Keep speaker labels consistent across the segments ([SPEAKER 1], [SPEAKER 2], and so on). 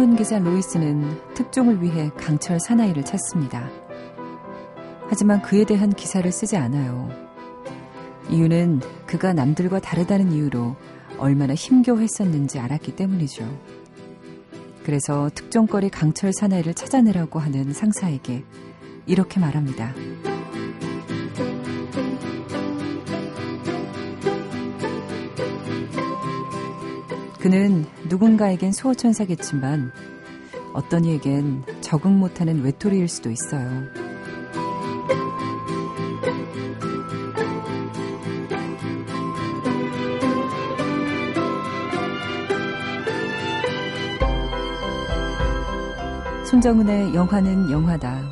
[SPEAKER 1] 신문기자 로이스는 특종을 위해 강철 사나이를 찾습니다. 하지만 그에 대한 기사를 쓰지 않아요. 이유는 그가 남들과 다르다는 이유로 얼마나 힘겨워했었는지 알았기 때문이죠. 그래서 특종거리 강철 사나이를 찾아내라고 하는 상사에게 이렇게 말합니다. 그는 누군가에겐 수호천사겠지만 어떤 이에겐 적응 못하는 외톨이일 수도 있어요. 손정은의 영화는 영화다.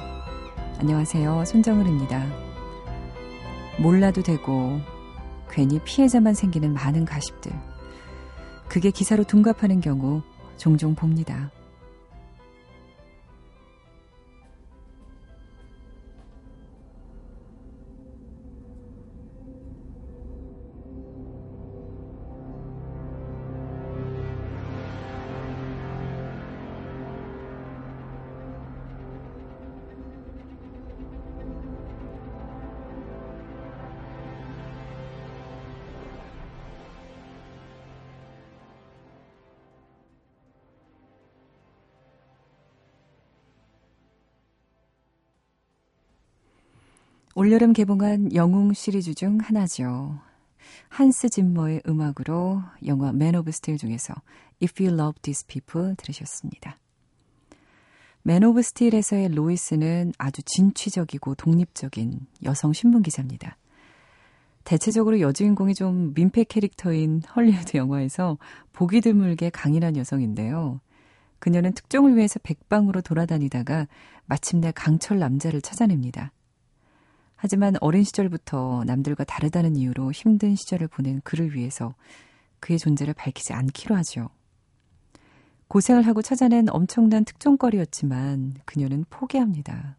[SPEAKER 1] 안녕하세요. 손정은입니다. 몰라도 되고 괜히 피해자만 생기는 많은 가십들. 그게 기사로 둔갑하는 경우 종종 봅니다. 올여름 개봉한 영웅 시리즈 중 하나죠. 한스 짐머의 음악으로 영화 맨 오브 스틸 중에서 If You Love These People 들으셨습니다. 맨 오브 스틸에서의 로이스는 아주 진취적이고 독립적인 여성 신문 기자입니다. 대체적으로 여주인공이 좀 민폐 캐릭터인 헐리우드 영화에서 보기 드물게 강인한 여성인데요. 그녀는 특종을 위해서 백방으로 돌아다니다가 마침내 강철 남자를 찾아냅니다. 하지만 어린 시절부터 남들과 다르다는 이유로 힘든 시절을 보낸 그를 위해서 그의 존재를 밝히지 않기로 하죠. 고생을 하고 찾아낸 엄청난 특종거리였지만 그녀는 포기합니다.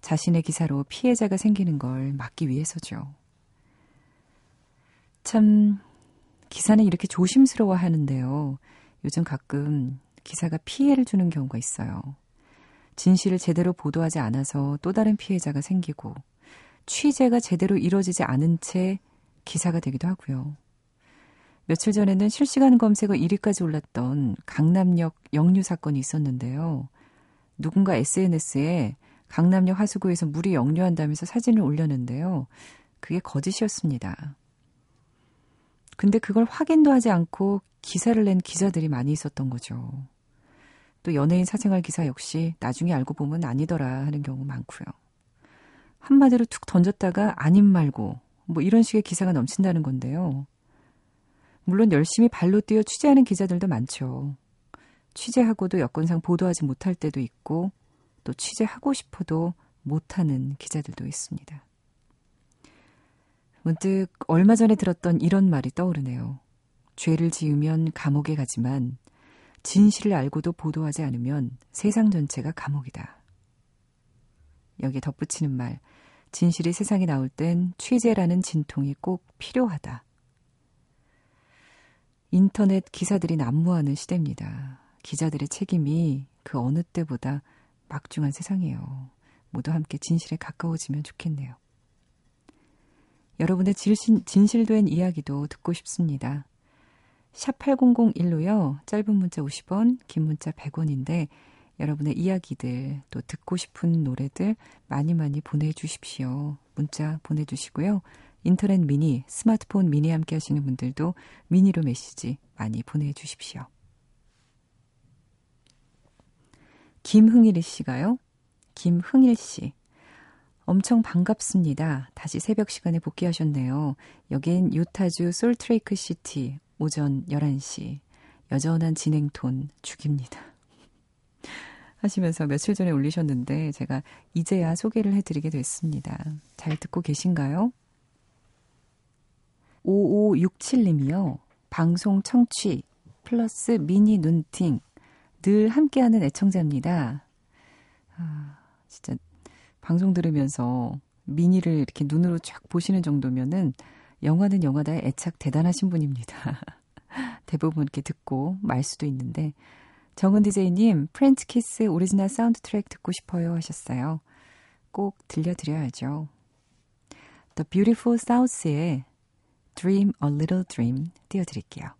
[SPEAKER 1] 자신의 기사로 피해자가 생기는 걸 막기 위해서죠. 참, 기사는 이렇게 조심스러워 하는데요. 요즘 가끔 기사가 피해를 주는 경우가 있어요. 진실을 제대로 보도하지 않아서 또 다른 피해자가 생기고 취재가 제대로 이루어지지 않은 채 기사가 되기도 하고요. 며칠 전에는 실시간 검색어 1위까지 올랐던 강남역 역류 사건이 있었는데요. 누군가 SNS에 강남역 하수구에서 물이 역류한다면서 사진을 올렸는데요. 그게 거짓이었습니다. 근데 그걸 확인도 하지 않고 기사를 낸 기자들이 많이 있었던 거죠. 또 연예인 사생활 기사 역시 나중에 알고 보면 아니더라 하는 경우 많고요. 한마디로 툭 던졌다가 아님 말고 뭐 이런 식의 기사가 넘친다는 건데요. 물론 열심히 발로 뛰어 취재하는 기자들도 많죠. 취재하고도 여건상 보도하지 못할 때도 있고 또 취재하고 싶어도 못하는 기자들도 있습니다. 문득 얼마 전에 들었던 이런 말이 떠오르네요. 죄를 지으면 감옥에 가지만 진실을 알고도 보도하지 않으면 세상 전체가 감옥이다. 여기에 덧붙이는 말, 진실이 세상에 나올 땐 취재라는 진통이 꼭 필요하다. 인터넷 기사들이 난무하는 시대입니다. 기자들의 책임이 그 어느 때보다 막중한 세상이에요. 모두 함께 진실에 가까워지면 좋겠네요. 여러분의 진실, 진실된 이야기도 듣고 싶습니다. 샵 8001로요. 짧은 문자 50원, 긴 문자 100원인데 여러분의 이야기들 또 듣고 싶은 노래들 많이 많이 보내주십시오. 문자 보내주시고요. 인터넷 미니, 스마트폰 미니 함께 하시는 분들도 미니로 메시지 많이 보내주십시오. 김흥일 씨가요. 김흥일 씨. 엄청 반갑습니다. 다시 새벽 시간에 복귀하셨네요. 여긴 유타주 솔트레이크 시티 오전 11시. 여전한 진행 톤 죽입니다. 하시면서 며칠 전에 올리셨는데 제가 이제야 소개를 해드리게 됐습니다. 잘 듣고 계신가요? 5567님이요. 방송 청취 플러스 미니 눈팅 늘 함께하는 애청자입니다. 아, 진짜 방송 들으면서 미니를 이렇게 눈으로 쫙 보시는 정도면은 영화는 영화다의 애착 대단하신 분입니다. 대부분 이렇게 듣고 말 수도 있는데 정은 디제이님, 프렌치 키스 오리지널 사운드 트랙 듣고 싶어요 하셨어요. 꼭 들려드려야죠. The Beautiful South의 Dream a Little Dream 띄워드릴게요.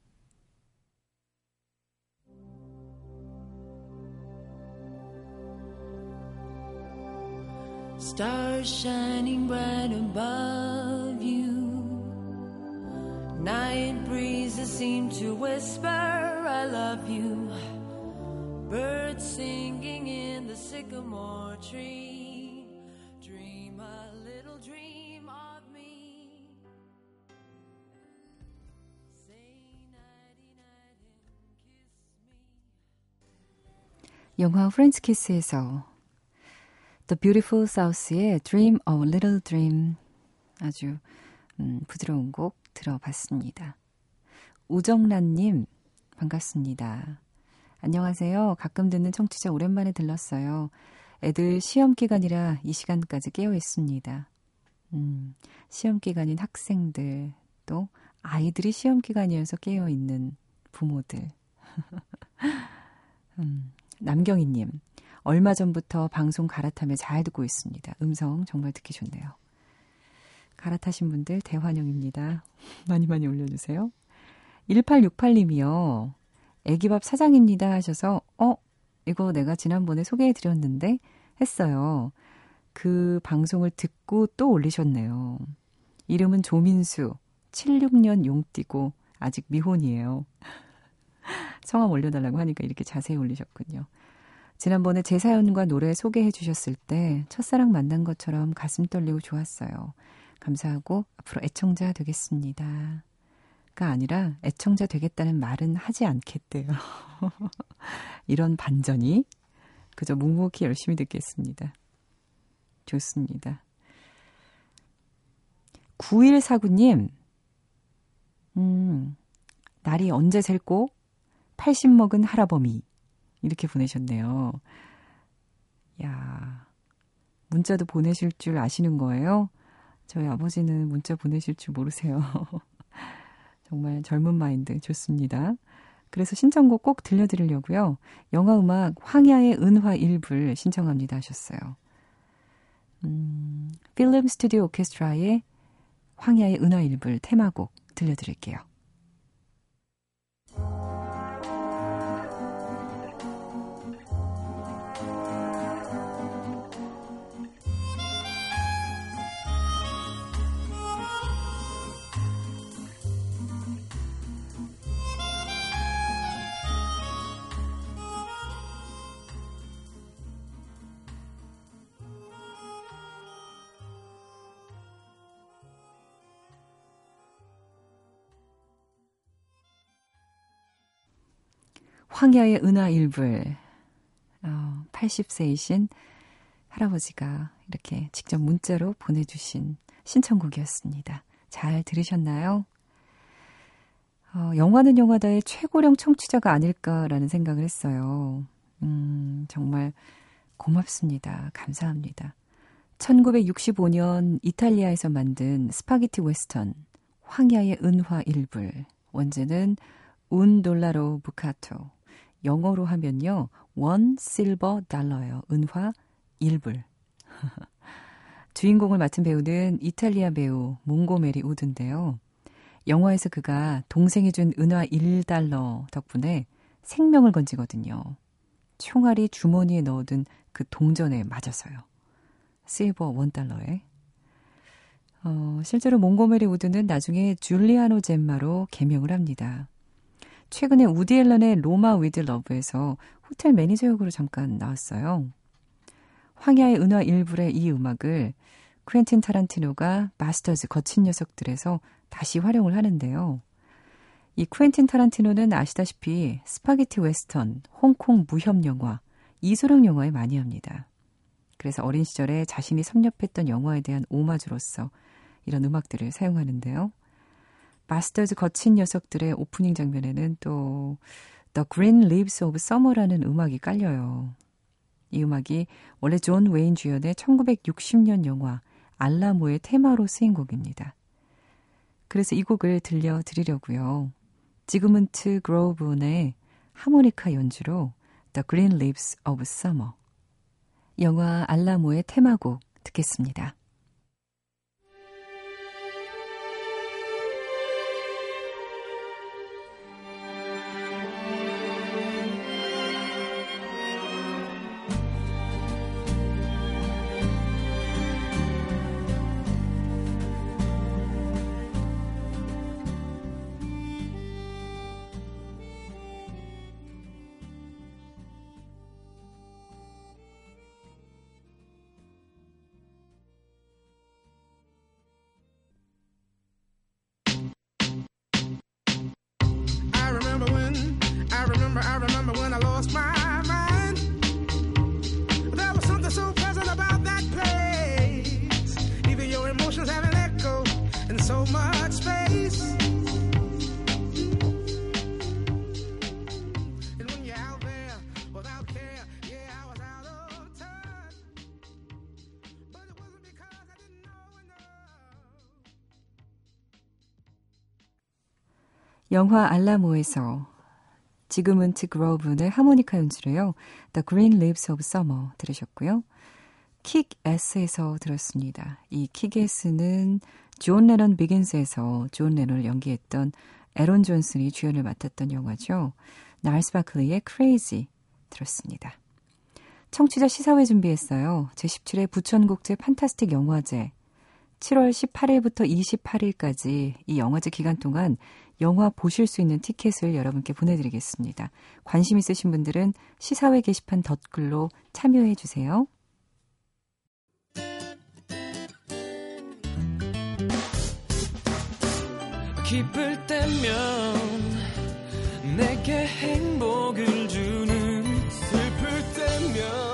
[SPEAKER 1] Birds singing in the sycamore tree. Dream a little dream of me. Say nighty night and kiss me. 영화 프렌치 키스에서 The Beautiful South의 Dream a Little Dream 아주 음, 부드러운 곡 들어봤습니다. 우정란님 반갑습니다. 안녕하세요. 가끔 듣는 청취자 오랜만에 들렀어요. 애들 시험 기간이라 이 시간까지 깨어 있습니다. 음, 시험 기간인 학생들 또 아이들이 시험 기간이어서 깨어 있는 부모들. 음, 남경희님 얼마 전부터 방송 갈아타며 잘 듣고 있습니다. 음성 정말 듣기 좋네요. 갈아타신 분들 대환영입니다. 많이 많이 올려주세요. 1868님이요. 애기밥 사장입니다 하셔서, 어, 이거 내가 지난번에 소개해 드렸는데 했어요. 그 방송을 듣고 또 올리셨네요. 이름은 조민수, 76년 용띠고 아직 미혼이에요. 성함 올려달라고 하니까 이렇게 자세히 올리셨군요. 지난번에 제 사연과 노래 소개해 주셨을 때 첫사랑 만난 것처럼 가슴 떨리고 좋았어요. 감사하고 앞으로 애청자 되겠습니다. 가 아니라 애청자 되겠다는 말은 하지 않겠대요. 이런 반전이 그저 묵묵히 열심히 듣겠습니다. 좋습니다. 9149님, 음, 날이 언제 셀고 80 먹은 할아범이. 이렇게 보내셨네요. 야 문자도 보내실 줄 아시는 거예요? 저희 아버지는 문자 보내실 줄 모르세요. 정말 젊은 마인드 좋습니다. 그래서 신청곡 꼭 들려드리려고요. 영화 음악 황야의 은화 일부를 신청합니다 하셨어요. 음, 필름 스튜디오 오케스트라의 황야의 은화 일부를 테마곡 들려드릴게요. 황야의 은화 일불. 어, 80세이신 할아버지가 이렇게 직접 문자로 보내주신 신청곡이었습니다. 잘 들으셨나요? 어, 영화는 영화다의 최고령 청취자가 아닐까라는 생각을 했어요. 음, 정말 고맙습니다. 감사합니다. 1965년 이탈리아에서 만든 스파게티 웨스턴 황야의 은화 일불 원제는 운 돌라로 부카토 영어로 하면요. 원 실버 달러예요. 은화 1불. 주인공을 맡은 배우는 이탈리아 배우 몽고메리 우드인데요. 영화에서 그가 동생이 준 은화 1달러 덕분에 생명을 건지거든요. 총알이 주머니에 넣어둔 그 동전에 맞아서요. 실버 1달러에. 어, 실제로 몽고메리 우드는 나중에 줄리아노 젬마로 개명을 합니다. 최근에 우디 앨런의 로마 위드 러브에서 호텔 매니저 역으로 잠깐 나왔어요. 황야의 은화 일불의 이 음악을 쿠엔틴 타란티노가 바스터즈 거친 녀석들에서 다시 활용을 하는데요. 이 쿠엔틴 타란티노는 아시다시피 스파게티 웨스턴, 홍콩 무협 영화, 이소룡 영화의 마니아입니다. 그래서 어린 시절에 자신이 섭렵했던 영화에 대한 오마주로서 이런 음악들을 사용하는데요. 바스터즈 거친 녀석들의 오프닝 장면에는 또 The Green Leaves of Summer라는 음악이 깔려요. 이 음악이 원래 존 웨인 주연의 1960년 영화 알라모의 테마로 쓰인 곡입니다. 그래서 이 곡을 들려드리려고요. 지그문트 그로브의 하모니카 연주로 The Green Leaves of Summer. 영화 알라모의 테마곡 듣겠습니다. 영화 알라모에서 지그문트 그로븐의 하모니카 연주로요. The Green Leaves of Summer 들으셨고요. 킥 애스에서 들었습니다. 이 킥 애스는 존 레논 비긴즈에서 존 레논을 연기했던 에론 존슨이 주연을 맡았던 영화죠. 날스 바클리의 Crazy 들었습니다. 청취자 시사회 준비했어요. 제17회 부천국제 판타스틱 영화제 7월 18일부터 28일까지 이 영화제 기간 동안 영화 보실 수 있는 티켓을 여러분께 보내드리겠습니다. 관심 있으신 분들은 시사회 게시판 덧글로 참여해 주세요. 기쁠 때면 내게 행복을 주는 슬플 때면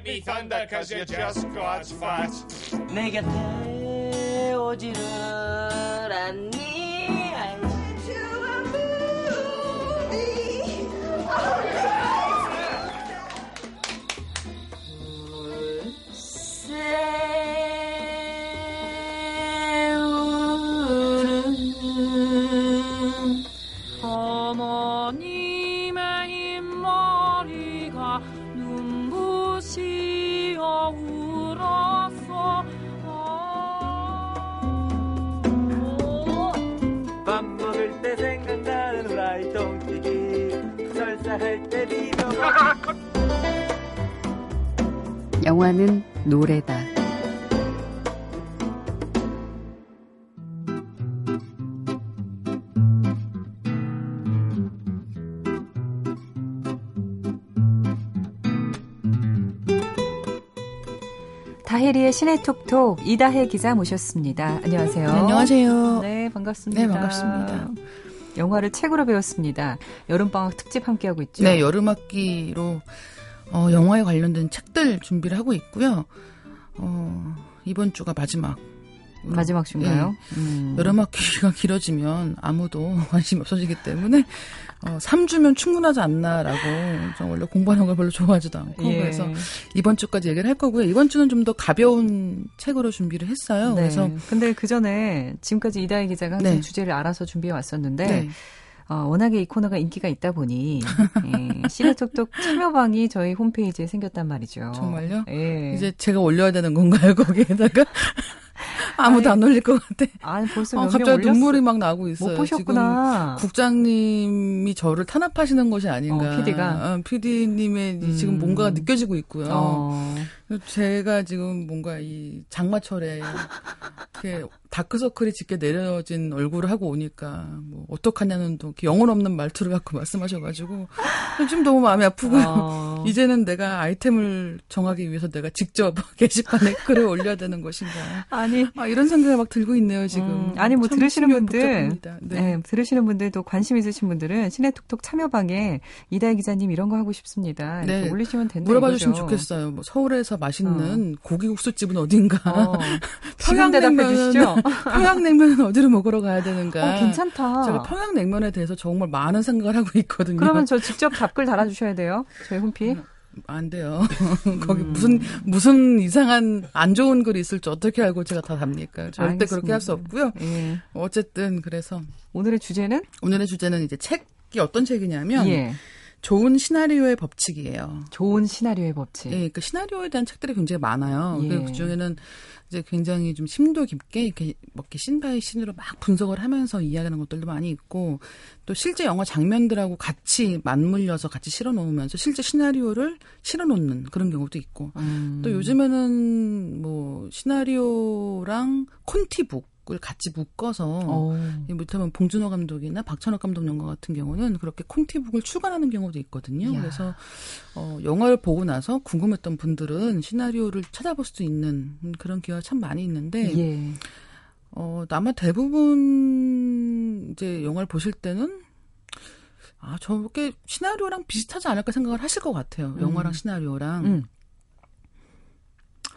[SPEAKER 1] can't get me thunder cause you're just God's fat. 내 곁에 오지를 않니? 영화는 노래다. 다혜리의 신의 톡톡 이다혜 기자 모셨습니다. 안녕하세요. 네,
[SPEAKER 2] 안녕하세요.
[SPEAKER 1] 네, 반갑습니다.
[SPEAKER 2] 네, 반갑습니다.
[SPEAKER 1] 영화를 책으로 배웠습니다. 여름방학 특집 함께하고 있죠.
[SPEAKER 2] 네, 여름학기로 어, 영화에 관련된 책들 준비를 하고 있고요. 어, 이번 주가 마지막.
[SPEAKER 1] 마지막 주인가요?
[SPEAKER 2] 네. 음. 여름 학기가 길어지면 아무도 관심이 없어지기 때문에 어, 3주면 충분하지 않나라고 저 원래 공부하는 걸 별로 좋아하지도 않고 예. 그래서 이번 주까지 얘기를 할 거고요. 이번 주는 좀 더 가벼운 책으로 준비를 했어요.
[SPEAKER 1] 네.
[SPEAKER 2] 그래서
[SPEAKER 1] 근데 그 전에 지금까지 이다희 기자가 항상 네. 주제를 알아서 준비해 왔었는데 네. 어, 워낙에 이 코너가 인기가 있다 보니 예, 시네톡톡 참여방이 저희 홈페이지에 생겼단 말이죠.
[SPEAKER 2] 정말요?
[SPEAKER 1] 예.
[SPEAKER 2] 이제 제가 올려야 되는 건가요 거기에다가? 아무도 안 올릴 것 같아.
[SPEAKER 1] 아니 벌써
[SPEAKER 2] 어, 갑자기
[SPEAKER 1] 올렸어.
[SPEAKER 2] 눈물이 막 나고 있어요.
[SPEAKER 1] 못 보셨구나.
[SPEAKER 2] 지금 국장님이 저를 탄압하시는 것이 아닌가.
[SPEAKER 1] 어, PD 가?
[SPEAKER 2] 어, PD님의
[SPEAKER 1] 음.
[SPEAKER 2] 지금 뭔가가 느껴지고 있고요.
[SPEAKER 1] 어.
[SPEAKER 2] 제가 지금 뭔가 이 장마철에 이렇게 다크서클이 짙게 내려진 얼굴을 하고 오니까 뭐 어떡하냐는 또 영혼 없는 말투를 갖고 말씀하셔가지고 좀 너무 마음이 아프고요.
[SPEAKER 1] 어.
[SPEAKER 2] 이제는 내가 아이템을 정하기 위해서 내가 직접 게시판에 글을 올려야 되는 것인가.
[SPEAKER 1] 아니
[SPEAKER 2] 아, 이런 생각이 막 들고 있네요, 지금.
[SPEAKER 1] 음, 아니
[SPEAKER 2] 뭐참
[SPEAKER 1] 들으시는 분들. 네.
[SPEAKER 2] 네.
[SPEAKER 1] 들으시는 분들도 관심 있으신 분들은 시내 톡톡 참여방에 이다희 기자님 이런 거 하고 싶습니다. 이렇게
[SPEAKER 2] 네.
[SPEAKER 1] 올리시면 된다.
[SPEAKER 2] 물어봐 주시면. 좋겠어요. 뭐 서울에서 맛있는 고기국수집은 어딘가.
[SPEAKER 1] 어. 주시죠.
[SPEAKER 2] 평양냉면은 어디로 먹으러 가야 되는가.
[SPEAKER 1] 어, 괜찮다.
[SPEAKER 2] 제가 평양냉면에 대해서 정말 많은 생각을 하고 있거든요.
[SPEAKER 1] 그러면 저 직접 답글 달아주셔야 돼요. 저희 홈피.
[SPEAKER 2] 안 돼요. 거기
[SPEAKER 1] 음.
[SPEAKER 2] 무슨 무슨 이상한 안 좋은 글이 있을지 어떻게 알고 제가 다 답니까? 절대 그렇게 할수
[SPEAKER 1] 알겠습니다.
[SPEAKER 2] 없고요.
[SPEAKER 1] 예.
[SPEAKER 2] 어쨌든 그래서
[SPEAKER 1] 오늘의 주제는
[SPEAKER 2] 오늘의 주제는 이제 책이 어떤 책이냐면
[SPEAKER 1] 예.
[SPEAKER 2] 좋은 시나리오의 법칙이에요.
[SPEAKER 1] 좋은 시나리오의 법칙.
[SPEAKER 2] 예, 그 시나리오에 대한 책들이 굉장히 많아요.
[SPEAKER 1] 예.
[SPEAKER 2] 그 중에는 이제 굉장히 좀 심도 깊게 이렇게 뭐 이렇게 scene by scene으로 막 분석을 하면서 이야기하는 것들도 많이 있고 또 실제 영화 장면들하고 같이 맞물려서 같이 실어 놓으면서 실제 시나리오를 실어 놓는 그런 경우도 있고
[SPEAKER 1] 음.
[SPEAKER 2] 또 요즘에는 뭐 시나리오랑 콘티북 을 같이 묶어서
[SPEAKER 1] 어.
[SPEAKER 2] 이 뭐냐면 봉준호 감독이나 박찬욱 감독 영화 같은 경우는 그렇게 콘티북을 추가하는 경우도 있거든요.
[SPEAKER 1] 이야.
[SPEAKER 2] 그래서 어, 영화를 보고 나서 궁금했던 분들은 시나리오를 찾아볼 수 있는 그런 기회가 참 많이 있는데
[SPEAKER 1] 예.
[SPEAKER 2] 어, 아마 대부분 이제 영화를 보실 때는 아, 저게 시나리오랑 비슷하지 않을까 생각을 하실 것 같아요.
[SPEAKER 1] 음.
[SPEAKER 2] 영화랑 시나리오랑.
[SPEAKER 1] 음.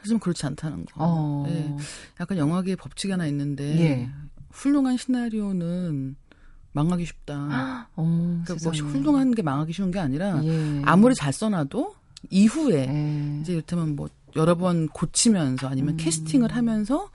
[SPEAKER 2] 하지만 그렇지 않다는 거.
[SPEAKER 1] 어.
[SPEAKER 2] 예. 약간 영화계의 법칙이 하나 있는데
[SPEAKER 1] 예.
[SPEAKER 2] 훌륭한 시나리오는 망하기 쉽다.
[SPEAKER 1] 어,
[SPEAKER 2] 그러니까 뭐
[SPEAKER 1] 세상에.
[SPEAKER 2] 훌륭한 게 망하기 쉬운 게 아니라
[SPEAKER 1] 예.
[SPEAKER 2] 아무리 잘 써놔도 이후에
[SPEAKER 1] 예.
[SPEAKER 2] 이제 이를테면 뭐 여러 번 고치면서 아니면
[SPEAKER 1] 음.
[SPEAKER 2] 캐스팅을 하면서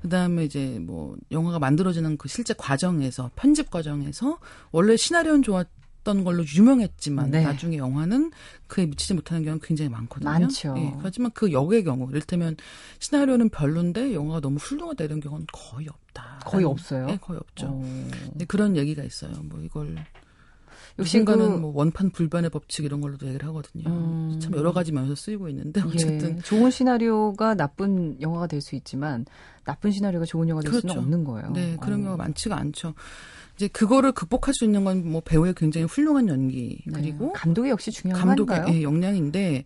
[SPEAKER 2] 그다음에 이제 뭐 영화가 만들어지는 그 실제 과정에서 편집 과정에서 원래 시나리오는 좋았 던 걸로 유명했지만
[SPEAKER 1] 네.
[SPEAKER 2] 나중에 영화는 그에 미치지 못하는 경우는 굉장히 많거든요.
[SPEAKER 1] 많죠.
[SPEAKER 2] 예, 하지만 그 역의 경우 이를테면 시나리오는 별론데 영화가 너무 훌륭하다 이런 경우는 거의 없다.
[SPEAKER 1] 거의 없어요?
[SPEAKER 2] 예, 거의 없죠.
[SPEAKER 1] 어.
[SPEAKER 2] 네, 그런 얘기가 있어요. 뭐 이걸
[SPEAKER 1] 역시
[SPEAKER 2] 누군가는
[SPEAKER 1] 그-
[SPEAKER 2] 뭐 원판 불변의 법칙 이런 걸로도 얘기를 하거든요.
[SPEAKER 1] 음.
[SPEAKER 2] 참 여러 가지 면에서 쓰이고 있는데 어쨌든
[SPEAKER 1] 예, 좋은 시나리오가 나쁜 영화가 될 수 있지만 나쁜 시나리오가 좋은 영화가 될 수는
[SPEAKER 2] 그렇죠.
[SPEAKER 1] 없는 거예요.
[SPEAKER 2] 네 그런
[SPEAKER 1] 어.
[SPEAKER 2] 경우가 많지가 않죠. 이제 그거를 극복할 수 있는 건 뭐 배우의 굉장히 훌륭한 연기
[SPEAKER 1] 네.
[SPEAKER 2] 그리고
[SPEAKER 1] 감독이 역시 중요한
[SPEAKER 2] 감독의? 예, 역량인데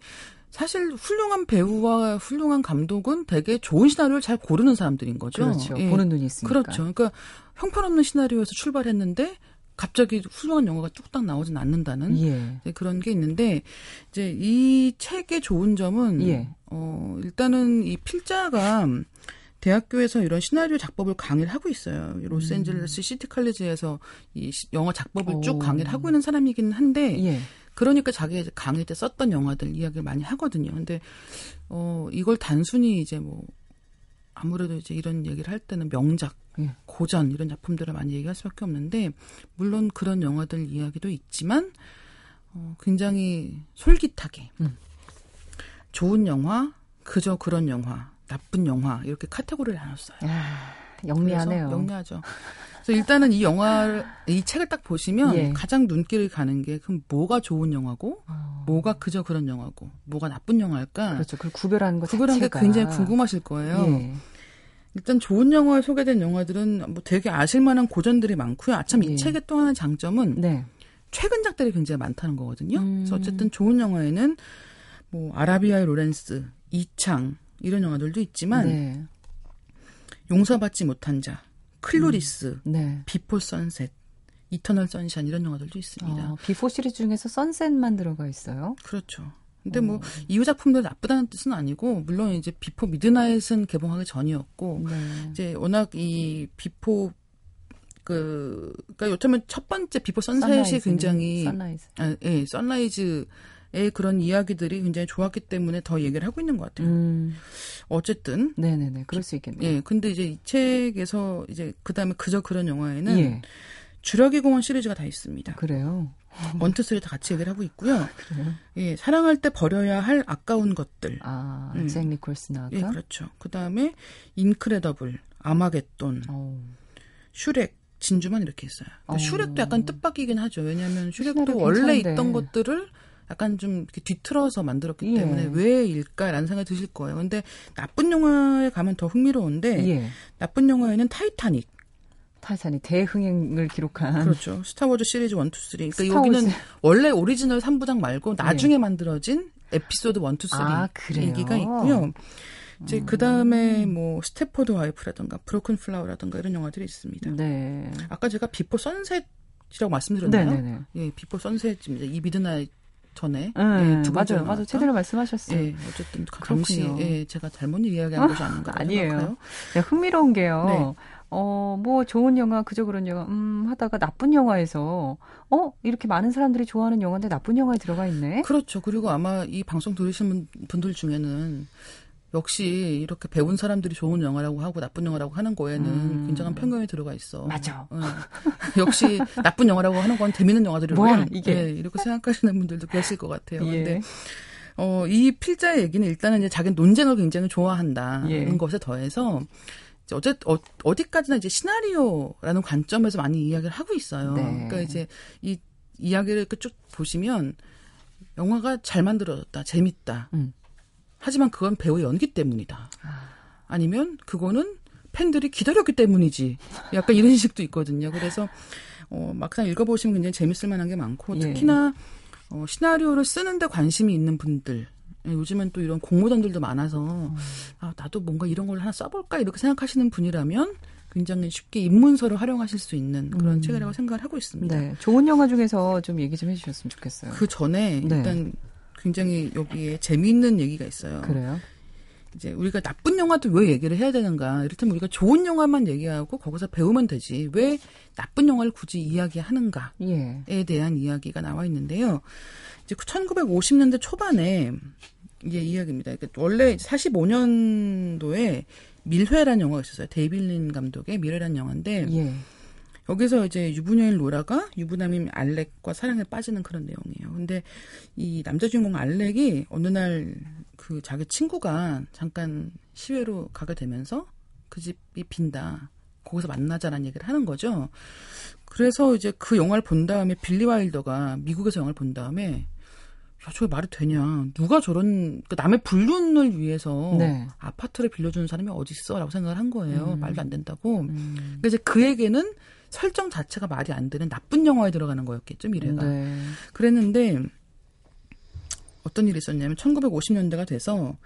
[SPEAKER 2] 사실 훌륭한 배우와 훌륭한 감독은 되게 좋은 시나리오를 잘 고르는 사람들인 거죠.
[SPEAKER 1] 그렇죠.
[SPEAKER 2] 예.
[SPEAKER 1] 보는 눈이 있으니까.
[SPEAKER 2] 그렇죠. 그러니까 형편없는 시나리오에서 출발했는데 갑자기 훌륭한 영화가 뚝딱 나오진 않는다는
[SPEAKER 1] 예.
[SPEAKER 2] 네, 그런 게 있는데 이제 이 책의 좋은 점은
[SPEAKER 1] 예.
[SPEAKER 2] 어 일단은 이 필자가 대학교에서 이런 시나리오 작법을 강의를 하고 있어요. 이 로스앤젤레스 시티 칼리지에서 이 시- 영화 작법을 쭉
[SPEAKER 1] 오.
[SPEAKER 2] 강의를 하고 있는 사람이긴 한데
[SPEAKER 1] 예.
[SPEAKER 2] 그러니까 자기 강의 때 썼던 영화들 이야기를 많이 하거든요. 근데 어 이걸 단순히 이제 뭐 아무래도 이제 이런 얘기를 할 때는 명작,
[SPEAKER 1] 예.
[SPEAKER 2] 고전 이런 작품들을 많이 얘기할 수밖에 없는데 물론 그런 영화들 이야기도 있지만 어 굉장히 솔깃하게
[SPEAKER 1] 음.
[SPEAKER 2] 좋은 영화, 그저 그런 영화, 나쁜 영화 이렇게 카테고리를 나눴어요.
[SPEAKER 1] 아, 영리하네요.
[SPEAKER 2] 영리하죠. 그래서 일단은 이 영화를 이 책을 딱 보시면
[SPEAKER 1] 예.
[SPEAKER 2] 가장 눈길을 가는 게 그럼 뭐가 좋은 영화고
[SPEAKER 1] 어,
[SPEAKER 2] 뭐가 그저 그런 영화고 뭐가 나쁜 영화일까?
[SPEAKER 1] 그렇죠. 그걸 구별하는
[SPEAKER 2] 것게
[SPEAKER 1] 자체가
[SPEAKER 2] 굉장히 궁금하실 거예요.
[SPEAKER 1] 예.
[SPEAKER 2] 일단 좋은 영화에 소개된 영화들은 뭐 되게 아실만한 고전들이 많고요. 아참 이
[SPEAKER 1] 예.
[SPEAKER 2] 책의 또 하나 장점은
[SPEAKER 1] 네.
[SPEAKER 2] 최근작들이 굉장히 많다는 거거든요.
[SPEAKER 1] 음.
[SPEAKER 2] 그래서 어쨌든 좋은 영화에는 뭐 아라비아의 로렌스, 이창 이런 영화들도 있지만
[SPEAKER 1] 네.
[SPEAKER 2] 용서받지 못한 자, 클루리스,
[SPEAKER 1] 네.
[SPEAKER 2] 비포 선셋, 이터널 선샤인 이런 영화들도 있습니다.
[SPEAKER 1] 어, 비포 시리즈 중에서 선셋만 들어가 있어요.
[SPEAKER 2] 그렇죠. 근데
[SPEAKER 1] 어.
[SPEAKER 2] 뭐 이후 작품들 나쁘다는 뜻은 아니고 물론 이제 비포 미드나잇은 개봉하기 전이었고
[SPEAKER 1] 네.
[SPEAKER 2] 이제 워낙 이 비포 그 그러니까 요즘은 첫 번째 비포 선셋이
[SPEAKER 1] 선라이즈는,
[SPEAKER 2] 굉장히
[SPEAKER 1] 선라이즈.
[SPEAKER 2] 아, 예, 선라이즈의 그런 이야기들이 굉장히 좋았기 때문에 더 얘기를 하고 있는 것 같아요.
[SPEAKER 1] 음.
[SPEAKER 2] 어쨌든
[SPEAKER 1] 네네네. 그럴 수 있겠네요.
[SPEAKER 2] 예, 근데 이제 이 책에서 이제 그 다음에 그저 그런 영화에는
[SPEAKER 1] 예.
[SPEAKER 2] 주라기 공원 시리즈가 다 있습니다.
[SPEAKER 1] 그래요.
[SPEAKER 2] one two three 다 같이 얘기를 하고 있고요.
[SPEAKER 1] 그래요?
[SPEAKER 2] 예, 사랑할 때 버려야 할 아까운 것들.
[SPEAKER 1] 아,
[SPEAKER 2] 음.
[SPEAKER 1] 잭 니콜슨 나온.
[SPEAKER 2] 예, 그렇죠. 그 다음에 인크레더블, 아마겟돈,
[SPEAKER 1] 어.
[SPEAKER 2] 슈렉, 진주만 이렇게 있어요. 그러니까
[SPEAKER 1] 어.
[SPEAKER 2] 슈렉도 약간 뜻밖이긴 하죠. 왜냐하면 슈렉도 원래. 있던 것들을 약간 좀 이렇게 뒤틀어서 만들었기
[SPEAKER 1] 예.
[SPEAKER 2] 때문에 왜일까라는 생각이 드실 거예요. 근데 나쁜 영화에 가면 더 흥미로운데
[SPEAKER 1] 예.
[SPEAKER 2] 나쁜 영화에는 타이타닉,
[SPEAKER 1] 타이타닉 대흥행을 기록한
[SPEAKER 2] 그렇죠. 스타워즈 시리즈 1, 2, 3. 그러니까
[SPEAKER 1] 스타워즈.
[SPEAKER 2] 여기는 원래 오리지널 3부작 말고 나중에 만들어진 에피소드 1, 2, 3
[SPEAKER 1] 아, 그래요?
[SPEAKER 2] 얘기가 있고요. 이제 그 다음에 뭐 스텝포드 와이프라든가 브로큰 플라워라든가 이런 영화들이 있습니다.
[SPEAKER 1] 네.
[SPEAKER 2] 아까 제가 비포 선셋이라고 말씀드렸나요?
[SPEAKER 1] 네네네.
[SPEAKER 2] 예, 비포 선셋입니다. 이 미드나잇 전에
[SPEAKER 1] 네,
[SPEAKER 2] 예, 두 번째
[SPEAKER 1] 맞아요, 맞아요. 제대로 말씀하셨어요.
[SPEAKER 2] 예, 어쨌든 잠시
[SPEAKER 1] 그렇군요.
[SPEAKER 2] 예, 제가 잘못 이야기한 것이 아닌가
[SPEAKER 1] 아니에요. 야, 흥미로운 게요.
[SPEAKER 2] 네.
[SPEAKER 1] 어, 뭐 좋은 영화, 그저 그런 영화, 음, 하다가 나쁜 영화에서, 어, 이렇게 많은 사람들이 좋아하는 영화인데 나쁜 영화에 들어가 있네?
[SPEAKER 2] 그렇죠. 그리고 아마 이 방송 분- 분들 중에는 역시 이렇게 배운 사람들이 좋은 영화라고 하고 나쁜 영화라고 하는 거에는
[SPEAKER 1] 음.
[SPEAKER 2] 굉장한 편견이 들어가 있어.
[SPEAKER 1] 맞아.
[SPEAKER 2] 어. 역시 나쁜 영화라고 하는 건 재밌는 영화들이고
[SPEAKER 1] 뭐야, 이게.
[SPEAKER 2] 예, 이렇게 생각하시는 분들도 계실 것 같아요.
[SPEAKER 1] 예.
[SPEAKER 2] 근데 어, 이 필자의 얘기는 일단은 이제 자기 논쟁을 굉장히 좋아한다는
[SPEAKER 1] 예.
[SPEAKER 2] 것에 더해서 이제 어제 어, 어디까지나 이제 시나리오라는 관점에서 많이 이야기를 하고 있어요.
[SPEAKER 1] 네.
[SPEAKER 2] 그러니까 이제 이 이야기를 쭉 보시면 영화가 잘 만들어졌다, 재밌다.
[SPEAKER 1] 음.
[SPEAKER 2] 하지만 그건 배우의 연기 때문이다. 아니면 그거는 팬들이 기다렸기 때문이지. 약간 이런 식도 있거든요. 그래서 어, 막상 읽어보시면 굉장히 재밌을 만한 게 많고
[SPEAKER 1] 예.
[SPEAKER 2] 특히나 어, 시나리오를 쓰는데 관심이 있는 분들. 예, 요즘엔 또 이런 공모전들도 많아서
[SPEAKER 1] 음.
[SPEAKER 2] 아, 나도 뭔가 이런 걸 하나 써볼까 이렇게 생각하시는 분이라면 굉장히 쉽게 입문서를 활용하실 수 있는 그런
[SPEAKER 1] 음.
[SPEAKER 2] 책이라고 생각을 하고 있습니다.
[SPEAKER 1] 네. 좋은 영화 중에서 좀 얘기 좀 해주셨으면 좋겠어요.
[SPEAKER 2] 그 전에
[SPEAKER 1] 네.
[SPEAKER 2] 일단 굉장히 여기에 재미있는 얘기가 있어요.
[SPEAKER 1] 그래요?
[SPEAKER 2] 이제 우리가 나쁜 영화도 왜 얘기를 해야 되는가? 이를테면 우리가 좋은 영화만 얘기하고 거기서 배우면 되지. 왜 나쁜 영화를 굳이 이야기하는가에
[SPEAKER 1] 예.
[SPEAKER 2] 대한 이야기가 나와 있는데요. 이제 1950년대 초반에 이제 이야기입니다. 그러니까 원래 45년도에 밀회라는 영화가 있었어요. 데이빌린 감독의 밀회라는 영화인데
[SPEAKER 1] 예.
[SPEAKER 2] 여기서 이제 유부녀인 로라가 유부남인 알렉과 사랑에 빠지는 그런 내용이에요. 근데 이 남자 주인공 알렉이 어느 날 그 자기 친구가 잠깐 시외로 가게 되면서 그 집이 빈다. 거기서 만나자라는 얘기를 하는 거죠. 그래서 이제 그 영화를 본 다음에 빌리 와일더가 미국에서 영화를 본 다음에 야, 저게 말이 되냐. 누가 저런, 그 남의 불륜을 위해서
[SPEAKER 1] 네.
[SPEAKER 2] 아파트를 빌려주는 사람이 어딨어? 라고 생각을 한 거예요.
[SPEAKER 1] 음.
[SPEAKER 2] 말도 안 된다고.
[SPEAKER 1] 음.
[SPEAKER 2] 근데 이제 그에게는 설정 자체가 말이 안 되는 나쁜 영화에 들어가는 거였겠죠, 미래가.
[SPEAKER 1] 네.
[SPEAKER 2] 그랬는데 어떤 일이 있었냐면 1950년대가 돼서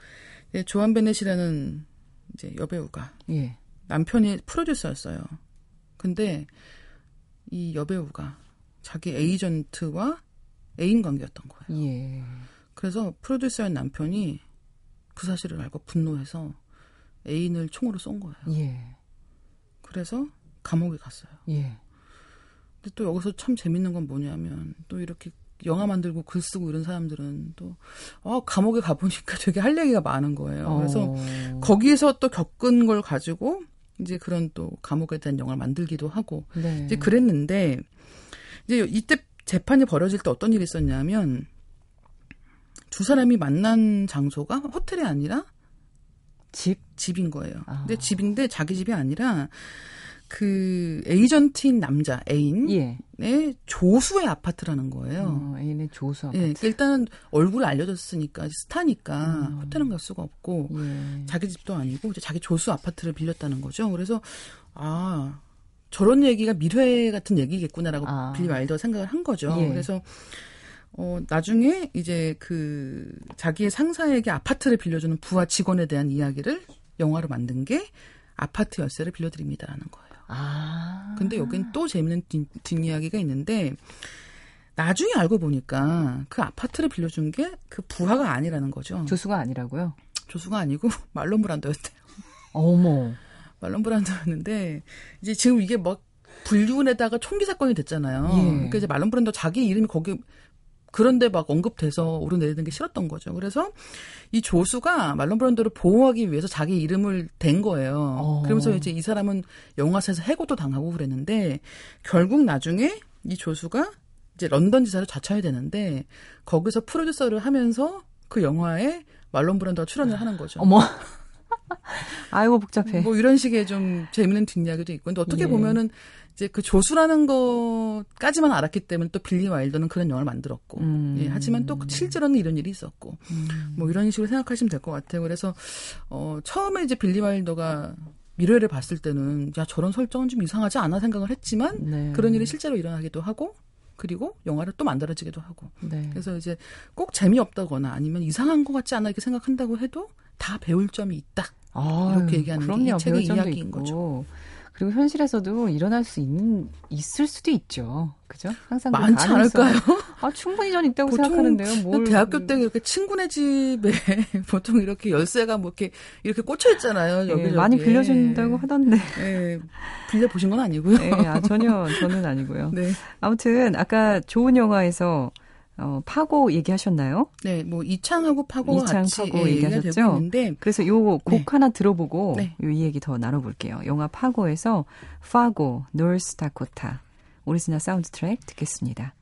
[SPEAKER 2] 이제 조한 베넷이라는 이제 여배우가
[SPEAKER 1] 예.
[SPEAKER 2] 남편이 프로듀서였어요. 근데 이 여배우가 자기 에이전트와 애인 관계였던 거예요.
[SPEAKER 1] 예.
[SPEAKER 2] 그래서 프로듀서인 남편이 그 사실을 알고 분노해서 애인을 총으로 쏜 거예요.
[SPEAKER 1] 예.
[SPEAKER 2] 그래서 감옥에 갔어요.
[SPEAKER 1] 예.
[SPEAKER 2] 근데 또 여기서 참 재밌는 건 뭐냐면 또 이렇게 영화 만들고 글 쓰고 이런 사람들은 또 아, 감옥에 가보니까 되게 할 얘기가 많은 거예요. 그래서
[SPEAKER 1] 어.
[SPEAKER 2] 거기에서 또 겪은 걸 가지고 이제 그런 또 감옥에 대한 영화를 만들기도 하고
[SPEAKER 1] 네.
[SPEAKER 2] 이제 그랬는데 이제 이때 재판이 벌어질 때 어떤 일이 있었냐면 두 사람이 만난 장소가 호텔이 아니라
[SPEAKER 1] 집?
[SPEAKER 2] 집인 거예요.
[SPEAKER 1] 아.
[SPEAKER 2] 근데 집인데 자기 집이 아니라 그 에이전트인 남자 애인의
[SPEAKER 1] 예.
[SPEAKER 2] 조수의 아파트라는 거예요.
[SPEAKER 1] 어, 애인의 조수
[SPEAKER 2] 예,
[SPEAKER 1] 아파트.
[SPEAKER 2] 그러니까 일단은 얼굴이 알려졌으니까 스타니까
[SPEAKER 1] 음.
[SPEAKER 2] 호텔은 갈 수가 없고
[SPEAKER 1] 예.
[SPEAKER 2] 자기 집도 아니고 이제 자기 조수 아파트를 빌렸다는 거죠. 그래서 아 저런 얘기가 밀회 같은 얘기겠구나라고
[SPEAKER 1] 아.
[SPEAKER 2] 빌리 와일더가 생각을 한 거죠.
[SPEAKER 1] 예.
[SPEAKER 2] 그래서 어 나중에 이제 그 자기의 상사에게 아파트를 빌려주는 부하 직원에 대한 이야기를 영화로 만든 게 아파트 열쇠를 빌려드립니다라는 거예요.
[SPEAKER 1] 아.
[SPEAKER 2] 근데 여긴 또 재밌는 뒷, 뒷이야기가 있는데 나중에 알고 보니까 그 아파트를 빌려준 게 그 부하가 아니라는 거죠.
[SPEAKER 1] 조수가 아니라고요?
[SPEAKER 2] 조수가 아니고 말론 브란도였대요.
[SPEAKER 1] 어머.
[SPEAKER 2] 말론 브란도였는데 이제 지금 이게 막 불륜에다가 총기 사건이 됐잖아요.
[SPEAKER 1] 예.
[SPEAKER 2] 그러니까 이제 말론 브란도 자기 이름이 거기 그런데 막 언급돼서 오르내리는 게 싫었던 거죠. 그래서 이 조수가 말론 브란도를 보호하기 위해서 자기 이름을 댄 거예요.
[SPEAKER 1] 어.
[SPEAKER 2] 그러면서 이제 이 사람은 영화사에서 해고도 당하고 그랬는데 결국 나중에 이 조수가 이제 런던 지사를 좌쳐야 되는데 거기서 프로듀서를 하면서 그 영화에 말론 브란도가 출연을 하는 거죠.
[SPEAKER 1] 어머. 아이고 복잡해.
[SPEAKER 2] 뭐 이런 식의 좀 재밌는 뒷이야기도 있고, 근데 어떻게
[SPEAKER 1] 예.
[SPEAKER 2] 보면은 이제 그 조수라는 것까지만 알았기 때문에 또 빌리 와일더는 그런 영화를 만들었고,
[SPEAKER 1] 음.
[SPEAKER 2] 예, 하지만 또 실제로는 이런 일이 있었고, 뭐 이런 식으로 생각하시면 될 것 같아요. 그래서 어 처음에 이제 빌리 와일더가 미래를 봤을 때는 야 저런 설정은 좀 이상하지 않아 생각을 했지만
[SPEAKER 1] 네.
[SPEAKER 2] 그런 일이 실제로 일어나기도 하고. 그리고 영화를 또 만들어지기도 하고.
[SPEAKER 1] 네.
[SPEAKER 2] 그래서 이제 꼭 재미없다거나 아니면 이상한 것 같지 않아 이렇게 생각한다고 해도 다 배울 점이 있다. 이렇게 얘기하는 게
[SPEAKER 1] 그럼요.
[SPEAKER 2] 이 책의 이야기인
[SPEAKER 1] 있고.
[SPEAKER 2] 거죠.
[SPEAKER 1] 그리고 현실에서도 일어날 수 있는 있을 수도 있죠. 그죠? 항상 그
[SPEAKER 2] 많지 않을까요?
[SPEAKER 1] 아, 충분히 전 있다고 생각하는데요. 뭘
[SPEAKER 2] 대학교 때 이렇게 친구네 집에 보통 이렇게 열쇠가 뭐 이렇게 이렇게 꽂혀 있잖아요.
[SPEAKER 1] 예,
[SPEAKER 2] 여기
[SPEAKER 1] 많이 빌려준다고 하던데.
[SPEAKER 2] 예, 빌려 보신 건 아니고요.
[SPEAKER 1] 예, 아, 전혀 저는 아니고요.
[SPEAKER 2] 네,
[SPEAKER 1] 아무튼 아까 좋은 영화에서 어, 파고 얘기하셨나요?
[SPEAKER 2] 네, 뭐 이창하고 파고가
[SPEAKER 1] 이창,
[SPEAKER 2] 같이
[SPEAKER 1] 파고
[SPEAKER 2] 예,
[SPEAKER 1] 얘기하셨죠?
[SPEAKER 2] 있는데
[SPEAKER 1] 그래서 요곡
[SPEAKER 2] 네.
[SPEAKER 1] 하나 들어보고
[SPEAKER 2] 네.
[SPEAKER 1] 요이 얘기 더 나눠볼게요. 영화 파고에서 파고, 노스 다코타 오리지널 사운드 트랙 듣겠습니다.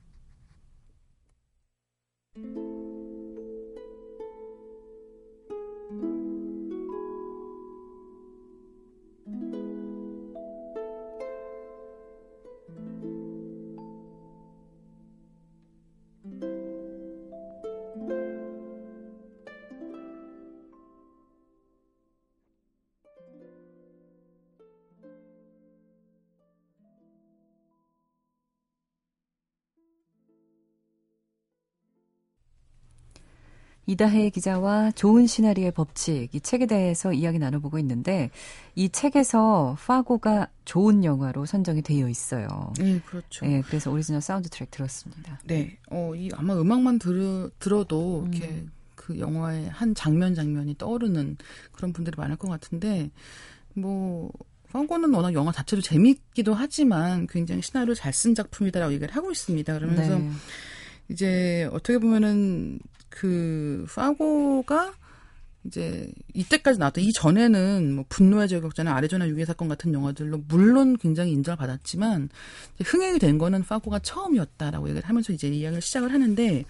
[SPEAKER 1] 이다혜 기자와 좋은 시나리오의 법칙 이 책에 대해서 이야기 나눠보고 있는데 이 책에서 파고가 좋은 영화로 선정이 되어 있어요.
[SPEAKER 2] 예, 그렇죠.
[SPEAKER 1] 예, 그래서 오리지널 사운드 트랙 들었습니다.
[SPEAKER 2] 네, 어, 이 아마 음악만 들, 들어도
[SPEAKER 1] 음.
[SPEAKER 2] 이렇게 그 영화의 한 장면 장면이 떠오르는 그런 분들이 많을 것 같은데 뭐 파고는 워낙 영화 자체도 재밌기도 하지만 굉장히 시나리오 잘 쓴 작품이다라고 얘기를 하고 있습니다. 그러면서
[SPEAKER 1] 네.
[SPEAKER 2] 이제 어떻게 보면은 그 파고가 이제 이때까지 나왔던 이 전에는 뭐 분노의 저격자나 아리조나 유괴 사건 같은 영화들로 물론 굉장히 인정을 받았지만 흥행이 된 거는 파고가 처음이었다라고 얘기를 하면서 이제 이야기를 시작을 하는데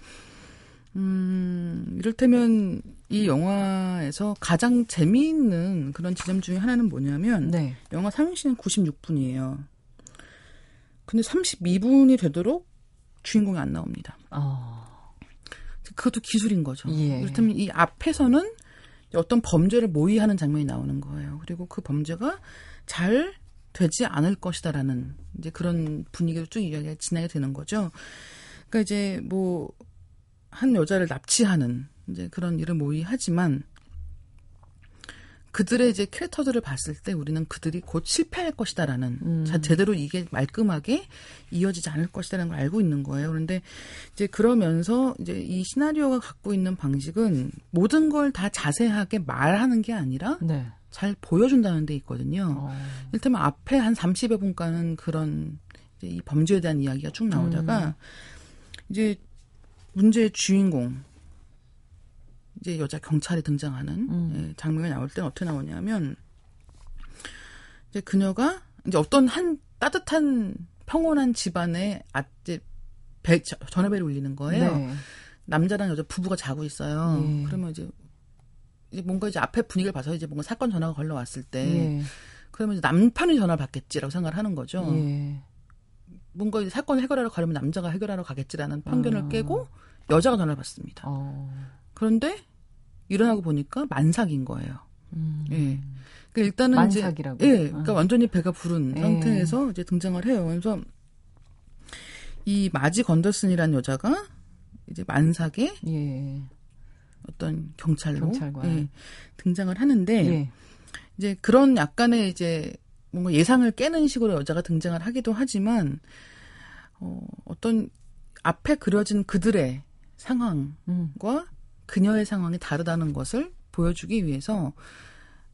[SPEAKER 2] 음 이를테면 이 영화에서 가장 재미있는 그런 지점 중에 하나는 뭐냐면
[SPEAKER 1] 네.
[SPEAKER 2] 영화 상영 시간 96분이에요. 근데 32분이 되도록 주인공이 안 나옵니다.
[SPEAKER 1] 어,
[SPEAKER 2] 그것도 기술인 거죠.
[SPEAKER 1] 예.
[SPEAKER 2] 그렇다면 이 앞에서는 어떤 범죄를 모의하는 장면이 나오는 거예요. 그리고 그 범죄가 잘 되지 않을 것이다라는 이제 그런 분위기로 쭉 이야기가 진행이 되는 거죠. 그러니까 이제 뭐 한 여자를 납치하는 이제 그런 일을 모의하지만 그들의 이제 캐릭터들을 봤을 때 우리는 그들이 곧 실패할 것이다라는
[SPEAKER 1] 음.
[SPEAKER 2] 자 제대로 이게 말끔하게 이어지지 않을 것이다라는 걸 알고 있는 거예요. 그런데 이제 그러면서 이제 이 시나리오가 갖고 있는 방식은 모든 걸 다 자세하게 말하는 게 아니라
[SPEAKER 1] 네.
[SPEAKER 2] 잘 보여준다는 데 있거든요.
[SPEAKER 1] 어,
[SPEAKER 2] 이를테면 앞에 한 30여 분간은 그런 이 범죄에 대한 이야기가 쭉 나오다가 이제 문제의 주인공 이제 여자 경찰이 등장하는
[SPEAKER 1] 음.
[SPEAKER 2] 예, 장면이 나올 때는 어떻게 나오냐면 이제 그녀가 이제 어떤 한 따뜻한 평온한 집안에 아, 배, 저- 전화벨이 울리는 거예요.
[SPEAKER 1] 네.
[SPEAKER 2] 남자랑 여자 부부가 자고 있어요.
[SPEAKER 1] 예.
[SPEAKER 2] 그러면 이제 이제 뭔가 이제 앞에 분위기를 봐서 이제 뭔가 사건 전화가 걸려 왔을 때
[SPEAKER 1] 예.
[SPEAKER 2] 그러면 이제 남편이 전화를 받겠지라고 생각을 하는 거죠.
[SPEAKER 1] 예.
[SPEAKER 2] 뭔가 이제 사건을 해결하러 가려면 남자가 해결하러 가겠지라는 편견을
[SPEAKER 1] 어.
[SPEAKER 2] 깨고 여자가 전화를 받습니다.
[SPEAKER 1] 어.
[SPEAKER 2] 그런데 일어나고 보니까 만삭인 거예요.
[SPEAKER 1] 음.
[SPEAKER 2] 예. 그러니까 일단은
[SPEAKER 1] 만삭이라고?
[SPEAKER 2] 이제 예, 그러니까
[SPEAKER 1] 아.
[SPEAKER 2] 완전히 배가 부른
[SPEAKER 1] 예.
[SPEAKER 2] 상태에서 이제 등장을 해요. 그래서 이 마지 건더슨이라는 여자가 이제 만삭의
[SPEAKER 1] 예.
[SPEAKER 2] 어떤 경찰로
[SPEAKER 1] 경찰관.
[SPEAKER 2] 예, 등장을 하는데
[SPEAKER 1] 예.
[SPEAKER 2] 이제 그런 약간의 이제 뭔가 예상을 깨는 식으로 여자가 등장을 하기도 하지만 어, 어떤 앞에 그려진 그들의 상황과
[SPEAKER 1] 음.
[SPEAKER 2] 그녀의 상황이 다르다는 것을 보여주기 위해서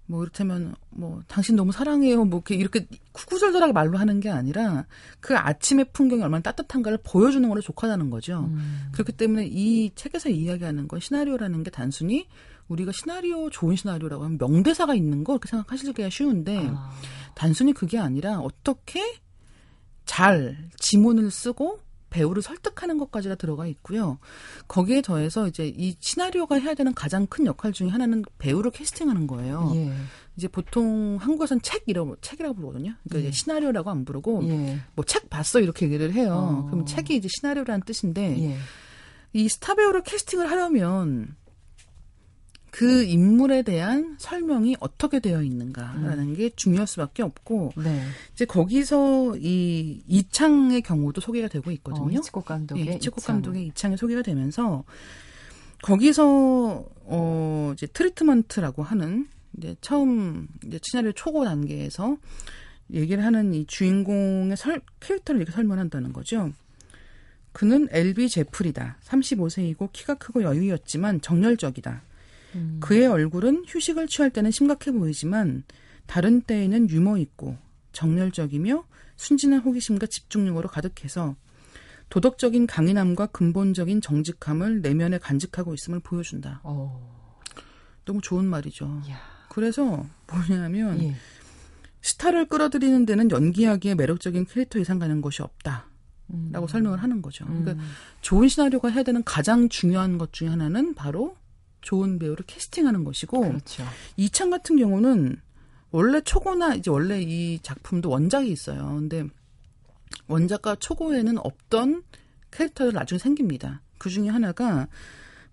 [SPEAKER 2] 뭐 이를테면 뭐 당신 너무 사랑해요 뭐 이렇게 이렇게 구구절절하게 말로 하는 게 아니라 그 아침의 풍경이 얼마나 따뜻한가를 보여주는 걸로 족하다는 거죠.
[SPEAKER 1] 음.
[SPEAKER 2] 그렇기 때문에 이 책에서 이야기하는 건 시나리오라는 게 단순히 우리가 시나리오 좋은 시나리오라고 하면 명대사가 있는 거 이렇게 생각하시기가 쉬운데
[SPEAKER 1] 아.
[SPEAKER 2] 단순히 그게 아니라 어떻게 잘 지문을 쓰고 배우를 설득하는 것까지가 들어가 있고요. 거기에 더해서 이제 이 시나리오가 해야 되는 가장 큰 역할 중에 하나는 배우를 캐스팅하는 거예요. 예. 이제 보통 한국에서는 책 이라고 책이라고 부르거든요. 그러니까 예. 이제 시나리오라고 안 부르고 예. 뭐책 봤어 이렇게 얘기를 해요. 어. 그럼 책이 이제 시나리오라는 뜻인데 예. 이 스타 배우를 캐스팅을 하려면 그 인물에 대한 설명이 어떻게 되어 있는가라는 음. 게 중요할 수밖에 없고 네. 이제 거기서 이 이창의 경우도 소개가 되고 있거든요. 어,
[SPEAKER 1] 히치콕 감독의
[SPEAKER 2] 예, 히치콕 감독의 이창이 소개가 되면서 거기서 어 이제 트리트먼트라고 하는 이제 처음 이제 시나리오 초고 단계에서 얘기를 하는 이 주인공의 설, 캐릭터를 이렇게 설명한다는 거죠. 그는 엘비 제플이다. 35세이고 키가 크고 여유였지만 정열적이다. 음. 그의 얼굴은 휴식을 취할 때는 심각해 보이지만 다른 때에는 유머 있고 정열적이며 순진한 호기심과 집중력으로 가득해서 도덕적인 강인함과 근본적인 정직함을 내면에 간직하고 있음을 보여준다. 오. 어. 너무 좋은 말이죠. 야. 그래서 뭐냐면 예. 스타를 끌어들이는 데는 연기하기에 매력적인 캐릭터 이상 가는 것이 없다. 라고 음. 설명을 하는 거죠. 그러니까 음. 좋은 시나리오가 해야 되는 가장 중요한 것 중에 하나는 바로 좋은 배우를 캐스팅하는 것이고 그렇죠. 이창 같은 경우는 원래 초고나 이제 원래 이 작품도 원작이 있어요. 근데 원작과 초고에는 없던 캐릭터들 나중에 생깁니다. 그 중에 하나가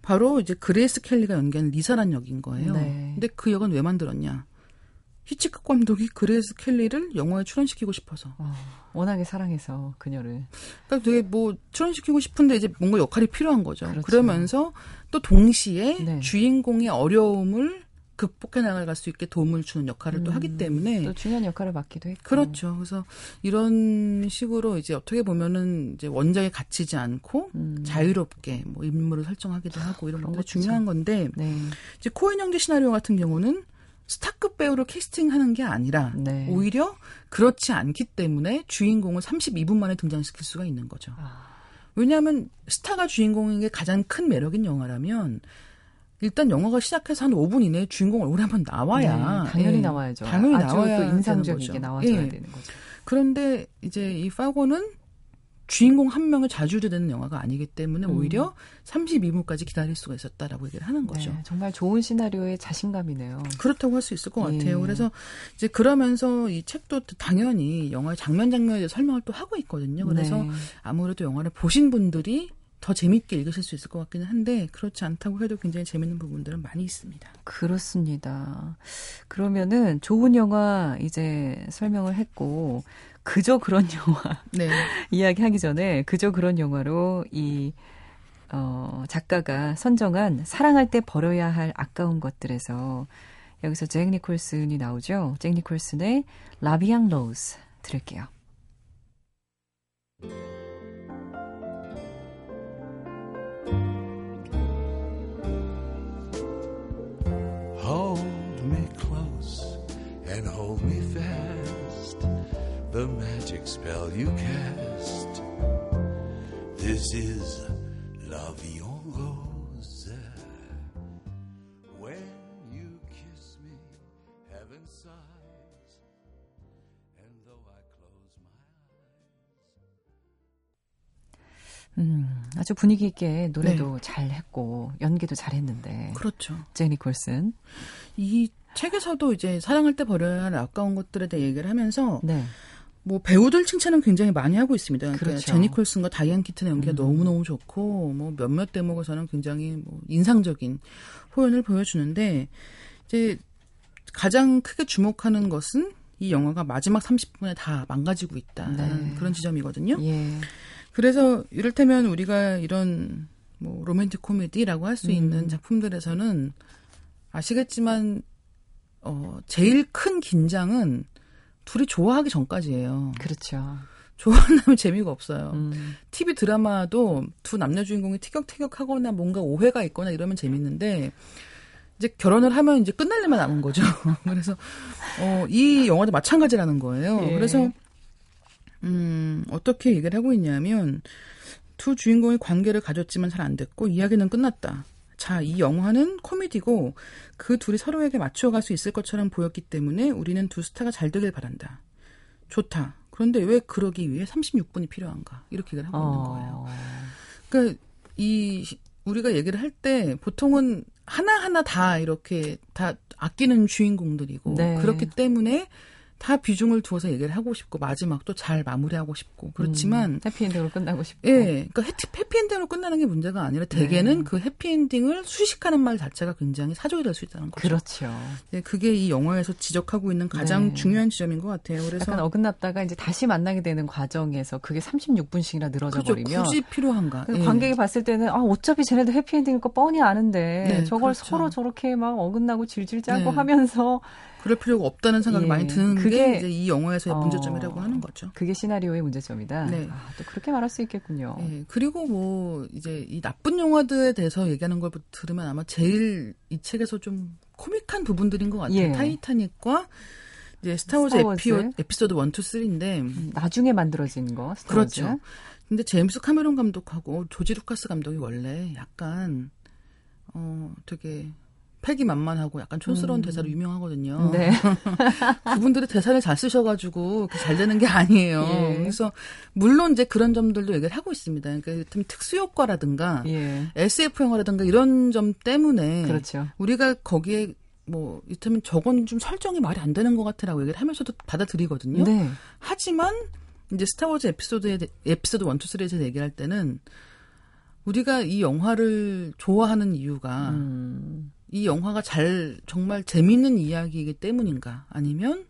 [SPEAKER 2] 바로 이제 그레이스 켈리가 연기한 리사란 역인 거예요. 네. 근데 그 역은 왜 만들었냐? 히치콕 감독이 그레이스 켈리를 영화에 출연시키고 싶어서. 어,
[SPEAKER 1] 워낙에 사랑해서 그녀를.
[SPEAKER 2] 그러니까 되게 뭐 출연시키고 싶은데 이제 뭔가 역할이 필요한 거죠. 그렇죠. 그러면서 또 동시에 네. 주인공의 어려움을 극복해 나갈 수 있게 도움을 주는 역할을 음, 또 하기 음, 때문에
[SPEAKER 1] 또 중요한 역할을 맡기도 했고
[SPEAKER 2] 그렇죠. 그래서 이런 식으로 이제 어떻게 보면은 이제 원작에 갇히지 않고 음. 자유롭게 뭐 인물을 설정하기도 하고 이런 것도 중요한 건데 네. 이제 코인 형제 시나리오 같은 경우는 스타급 배우를 캐스팅하는 게 아니라 네. 오히려 그렇지 않기 때문에 주인공을 32분 만에 등장시킬 수가 있는 거죠. 아. 왜냐하면 스타가 주인공인 게 가장 큰 매력인 영화라면 일단 영화가 시작해서 한 5분 이내에 주인공 얼굴이 한번 나와야
[SPEAKER 1] 네, 당연히 예, 나와야죠.
[SPEAKER 2] 당연히 나와야
[SPEAKER 1] 또 인상적이게 나와줘야 예. 되는 거죠.
[SPEAKER 2] 그런데 이제 이 파고는 주인공 한 명을 자주도 되는 영화가 아니기 때문에 음. 오히려 32부까지 기다릴 수가 있었다라고 얘기를 하는 거죠. 네,
[SPEAKER 1] 정말 좋은 시나리오의 자신감이네요.
[SPEAKER 2] 그렇다고 할 수 있을 것 같아요. 예. 그래서 이제 그러면서 이 책도 당연히 영화의 장면 장면에 대해 설명을 또 하고 있거든요. 그래서 네. 아무래도 영화를 보신 분들이 더 재밌게 읽으실 수 있을 것 같기는 한데 그렇지 않다고 해도 굉장히 재밌는 부분들은 많이 있습니다.
[SPEAKER 1] 그렇습니다. 그러면은 좋은 영화 이제 설명을 했고 그저 그런 영화 네. 이야기하기 전에 그저 그런 영화로 이 어, 작가가 선정한 사랑할 때 버려야 할 아까운 것들에서 여기서 잭 니콜슨이 나오죠. 잭 니콜슨의 라비앙 로즈 들을게요. Hold me close and hold me fast. The magic spell you cast. This is La Vie en Rose. When you kiss me, heaven sighs. And though I close my eyes. 음, 아주 분위기 있게 노래도 네. 잘 했고 연기도 잘 했는데.
[SPEAKER 2] 그렇죠.
[SPEAKER 1] 제니 콜슨.
[SPEAKER 2] 이 책에서도 이제 사랑할 때 버려야 할 아까운 것들에 대해 얘기를 하면서 네. 뭐 배우들 칭찬은 굉장히 많이 하고 있습니다. 그러니까 그렇죠. 제니콜슨과 다이안 키튼의 연기가 음. 너무 너무 좋고 뭐 몇몇 대목에서는 굉장히 뭐 인상적인 표현을 보여주는데 이제 가장 크게 주목하는 것은 이 영화가 마지막 30분에 다 망가지고 있다 네. 그런 지점이거든요. 예. 그래서 이를테면 우리가 이런 뭐 로맨틱 코미디라고 할수 음. 있는 작품들에서는 아시겠지만 어 제일 큰 긴장은 둘이 좋아하기 전까지예요.
[SPEAKER 1] 그렇죠.
[SPEAKER 2] 좋아한다면 재미가 없어요. 음. TV 드라마도 두 남녀 주인공이 티격태격하거나 뭔가 오해가 있거나 이러면 재밌는데 이제 결혼을 하면 이제 끝날 일만 남은 거죠. 그래서 어, 이 영화도 마찬가지라는 거예요. 예. 그래서 음, 어떻게 얘기를 하고 있냐면 두 주인공이 관계를 가졌지만 잘 안 됐고 이야기는 끝났다. 자, 이 영화는 코미디고 그 둘이 서로에게 맞춰갈 수 있을 것처럼 보였기 때문에 우리는 두 스타가 잘 되길 바란다. 좋다. 그런데 왜 그러기 위해 36분이 필요한가? 이렇게 얘기를 하고 어. 있는 거예요. 그러니까 이 우리가 얘기를 할 때 보통은 하나하나 다 이렇게 다 아끼는 주인공들이고 네. 그렇기 때문에 다 비중을 두어서 얘기를 하고 싶고 마지막도 잘 마무리하고 싶고 그렇지만 음,
[SPEAKER 1] 해피엔딩으로 끝나고 싶고
[SPEAKER 2] 예, 그러니까 해피엔딩으로 끝나는 게 문제가 아니라 대개는 네. 그 해피엔딩을 수식하는 말 자체가 굉장히 사족이 될 수 있다는 거죠.
[SPEAKER 1] 그렇죠.
[SPEAKER 2] 예, 그게 이 영화에서 지적하고 있는 가장 네. 중요한 지점인 것 같아요. 그래서
[SPEAKER 1] 약간 어긋났다가 이제 다시 만나게 되는 과정에서 그게 36분씩이나 늘어져
[SPEAKER 2] 그렇죠.
[SPEAKER 1] 버리면
[SPEAKER 2] 굳이 필요한가?
[SPEAKER 1] 그 예. 관객이 봤을 때는 아 어차피 쟤네도 해피엔딩일 거 뻔히 아는데 네, 저걸 그렇죠. 서로 저렇게 막 어긋나고 질질 짜고 네. 하면서
[SPEAKER 2] 그럴 필요가 없다는 생각이 예. 많이 드는 그게 게 이제 이 영화에서의 어, 문제점이라고 하는 거죠.
[SPEAKER 1] 그게 시나리오의 문제점이다. 네. 아, 또 그렇게 말할 수 있겠군요.
[SPEAKER 2] 예. 그리고 뭐 이제 이 나쁜 영화들에 대해서 얘기하는 걸 들으면 아마 제일 이 책에서 좀 코믹한 부분들인 것 같아요. 예. 타이타닉과 이제 스타워즈, 스타워즈. 에피소드 1, 2, 3인데 음,
[SPEAKER 1] 나중에 만들어진 거.
[SPEAKER 2] 스타워즈. 그렇죠. 근데 제임스 카메론 감독하고 조지 루카스 감독이 원래 약간 어 되게 패기만만하고 약간 촌스러운 음. 대사로 유명하거든요. 네. 그분들이 대사를 잘 쓰셔가지고 잘 되는 게 아니에요. 예. 그래서 물론 이제 그런 점들도 얘기를 하고 있습니다. 그러니까 특수 효과라든가 예. SF 영화라든가 이런 점 때문에
[SPEAKER 1] 그렇죠.
[SPEAKER 2] 우리가 거기에 뭐 이를테면 저건 좀 설정이 말이 안 되는 것 같아라고 얘기를 하면서도 받아들이거든요. 네. 하지만 이제 스타워즈 에피소드에 에피소드 1, 2, 3에서 얘기할 때는 우리가 이 영화를 좋아하는 이유가 음. 이 영화가 잘 정말 재밌는 이야기이기 때문인가 아니면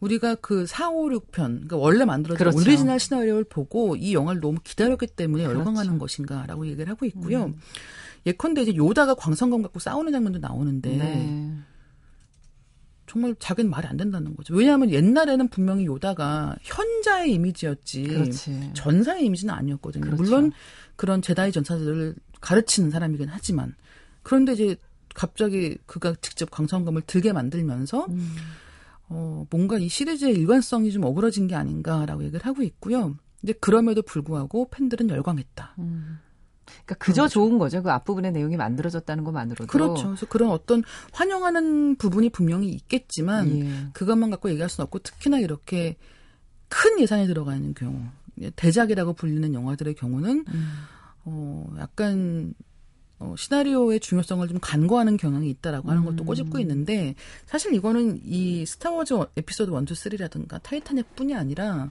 [SPEAKER 2] 우리가 그 4, 5, 6편 그러니까 원래 만들어진 그렇죠. 오리지널 시나리오를 보고 이 영화를 너무 기다렸기 때문에 그렇죠. 열광하는 것인가라고 얘기를 하고 있고요. 음. 예컨대 이제 요다가 광선검 갖고 싸우는 장면도 나오는데 네. 정말 자기는 말이 안 된다는 거죠. 왜냐하면 옛날에는 분명히 요다가 현자의 이미지였지 그렇지. 전사의 이미지는 아니었거든요. 그렇죠. 물론 그런 제다이 전사들을 가르치는 사람이긴 하지만 그런데 이제 갑자기 그가 직접 광선검을 들게 만들면서 음. 어, 뭔가 이 시리즈의 일관성이 좀 어그러진 게 아닌가라고 얘기를 하고 있고요. 이제 그럼에도 불구하고 팬들은 열광했다.
[SPEAKER 1] 음. 그러니까 그저. 좋은 거죠. 그 앞부분의 내용이 만들어졌다는 것만으로도.
[SPEAKER 2] 그렇죠. 그래서 그런 어떤 환영하는 부분이 분명히 있겠지만 예. 그것만 갖고 얘기할 수는 없고 특히나 이렇게 큰 예산이 들어가 있는 경우 대작이라고 불리는 영화들의 경우는 음. 어 약간 어, 시나리오의 중요성을 좀 간과하는 경향이 있다라고 하는 것도 음. 꼬집고 있는데 사실 이거는 이 스타워즈 에피소드 1, 2, 3라든가 타이타닉뿐이 아니라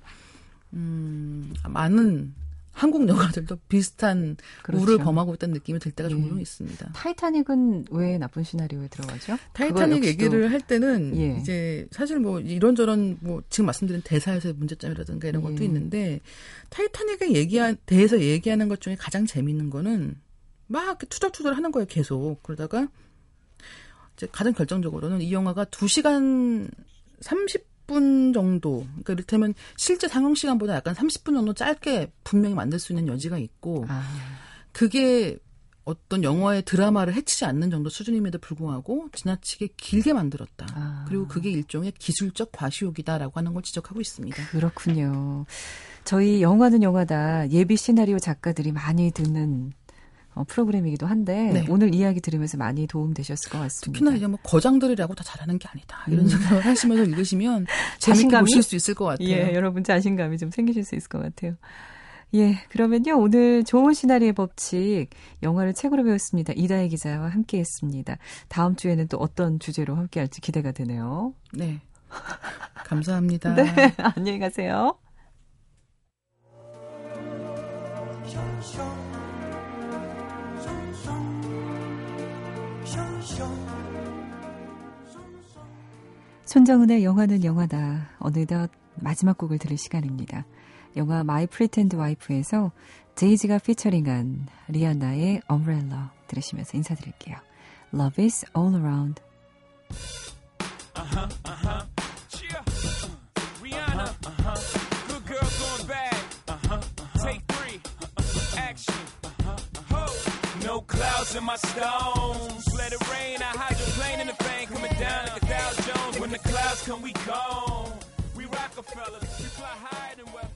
[SPEAKER 2] 음, 많은 한국 영화들도 비슷한 그렇죠. 우를 범하고 있다는 느낌이 들 때가 종종 예. 있습니다.
[SPEAKER 1] 타이타닉은 왜 나쁜 시나리오에 들어가죠?
[SPEAKER 2] 타이타닉 얘기를 할 때는 예. 이제 사실 뭐 이런저런 뭐 지금 말씀드린 대사에서의 문제점이라든가 이런 것도 예. 있는데 타이타닉에 얘기한 대해서 얘기하는 것 중에 가장 재미있는 거는 막 투덜투덜 하는 거예요, 계속. 그러다가 이제 가장 결정적으로는 이 영화가 2시간 30분 정도, 그러니까 이를테면 실제 상영 시간보다 약간 30분 정도 짧게 분명히 만들 수 있는 여지가 있고, 아. 그게 어떤 영화의 드라마를 해치지 않는 정도 수준임에도 불구하고 지나치게 길게 만들었다. 아. 그리고 그게 일종의 기술적 과시욕이다라고 하는 걸 지적하고 있습니다.
[SPEAKER 1] 그렇군요. 저희 영화는 영화다 예비 시나리오 작가들이 많이 듣는 어, 프로그램이기도 한데 네. 오늘 이야기 들으면서 많이 도움 되셨을 것 같습니다.
[SPEAKER 2] 특히나 이제 뭐 거장들이라고 다 잘하는 게 아니다 이런 음. 생각을 하시면서 읽으시면 자신감이 보실 수 있을 것 같아요.
[SPEAKER 1] 예, 여러분 자신감이 좀 생기실 수 있을 것 같아요. 예, 그러면요 오늘 좋은 시나리오의 법칙 영화를 책으로 배웠습니다. 이다혜 기자와 함께 했습니다. 다음 주에는 또 어떤 주제로 함께 할지 기대가 되네요.
[SPEAKER 2] 네, 감사합니다.
[SPEAKER 1] 네, 안녕히 가세요. 손정은의 영화는 영화다. 어느덧 마지막 곡을 들을 시간입니다. 영화 마이 프리텐드 와이프에서 제이지가 피처링한 리아나의 Umbrella 들으시면서 인사드릴게요. Love is all around. Uh-huh, uh-huh. In my stones. Let it rain. I hydroplane in the bank coming down like a Dow Jones. When the clouds come, we gone. We Rockefellers, we fly higher than weather,